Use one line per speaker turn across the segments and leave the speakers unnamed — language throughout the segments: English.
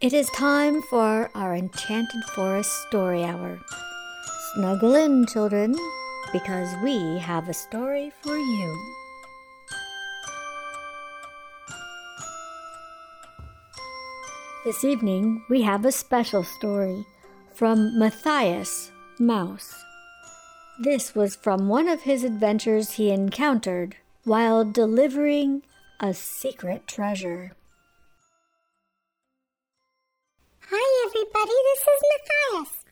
It is time for our Enchanted Forest Story Hour. Snuggle in, children, because we have a story for you. This evening, we have a special story from Matthias Mouse. This was from one of his adventures he encountered while delivering a secret treasure.
Everybody, this is Matthias.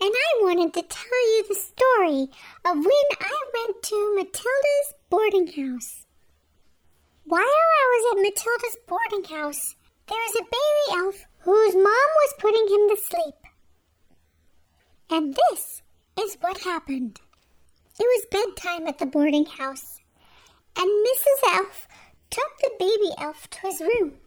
And I wanted to tell you the story of when I went to Matilda's boarding house. While I was at Matilda's boarding house, there was a baby elf whose mom was putting him to sleep. And this is what happened. It was bedtime at the boarding house, and Mrs. Elf took the baby elf to his room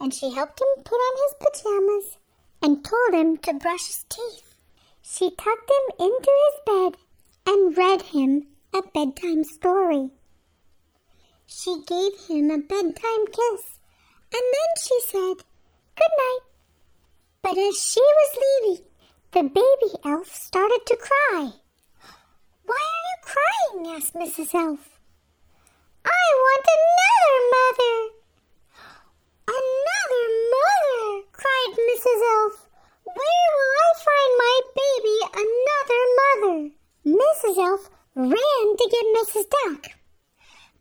and she helped him put on his pajamas and told him to brush his teeth. She tucked him into his bed and read him a bedtime story. She gave him a bedtime kiss and then she said, Good night. But as she was leaving, the baby elf started to cry. Why are you crying? asked Mrs. Elf. I want another mother. Another mother! cried Mrs. Elf. Where will I find my baby another mother? Mrs. Elf ran to get Mrs. Duck.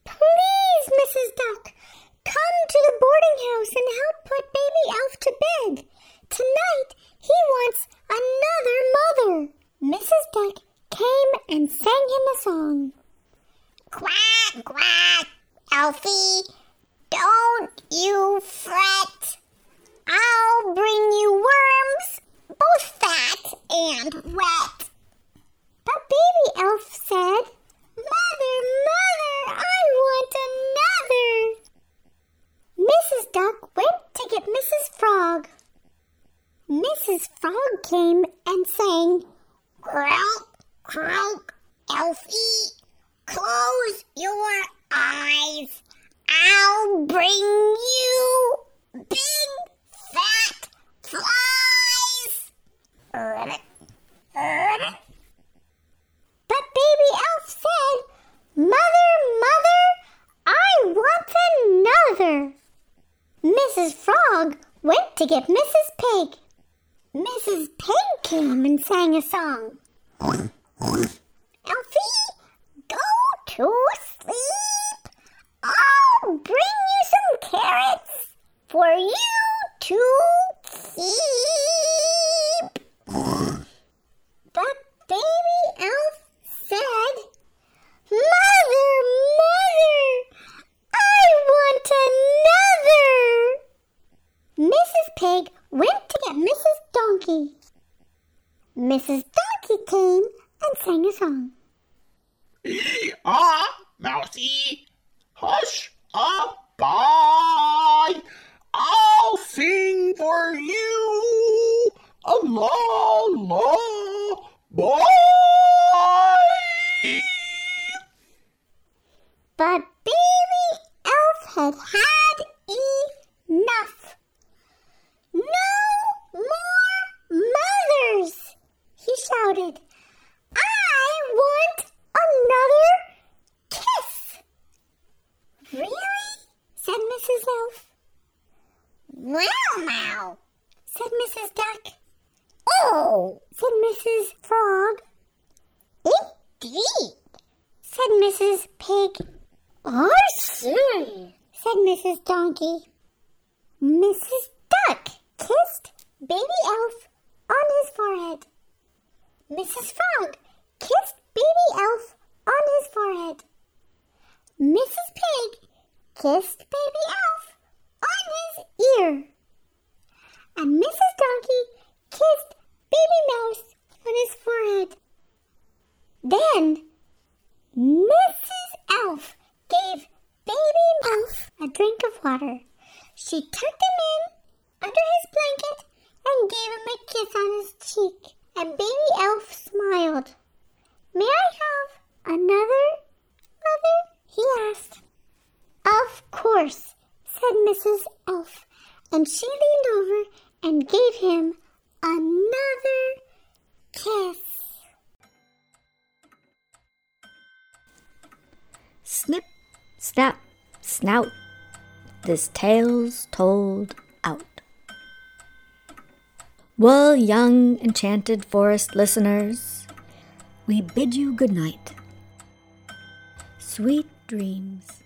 Please, Mrs. Duck, come to the boarding house and help put baby Elf to bed. Tonight he wants another mother. Mrs. Duck came and sang him a song. Quack, quack, Elfie. Don't you fret. I'll bring you worms, both fat and wet. But Baby Elf said, Mother, Mother, I want another. Mrs. Duck went to get Mrs. Frog. Mrs. Frog came and sang, Croak, croak, Elfie, close your eyes. I'll bring you big fat flies. But Baby Elf said, Mother, Mother, I want another. Mrs. Frog went to get Mrs. Pig. Mrs. Pig came and sang a song. Elfie, go to sleep. I'll bring you some carrots for you to keep. But baby elf said, Mother, Mother, I want another. Mrs. Pig went to get Mrs. Donkey. Mrs. Donkey came and sang a song.
Ah, Mousy, hush up, bye. I'll sing for you a la la bye.
But Baby Elf had had enough. No more mothers, he shouted. I want another kiss. Really? said Mrs. Elf. Well, now, said Mrs. Duck. Oh, said Mrs. Frog. Indeed, said Mrs. Pig. I see, said Mrs. Donkey. Mrs. Duck kissed Baby Elf on his forehead. Mrs. Frog kissed Baby Elf on his forehead. Mrs. Pig kissed Baby Elf on his ear. And Mrs. Donkey kissed Baby Mouse on his forehead. Then Mrs. Elf gave Baby Mouse a drink of water. She tucked him in under his blanket and gave him a kiss on his cheek. And Baby Elf smiled. May I have another, Mother? he asked. Of course, said Mrs. Elf, and she leaned over and gave him another kiss.
Snip, snap, snout. This tale's told out. Well, young enchanted forest listeners, we bid you good night. Sweet dreams.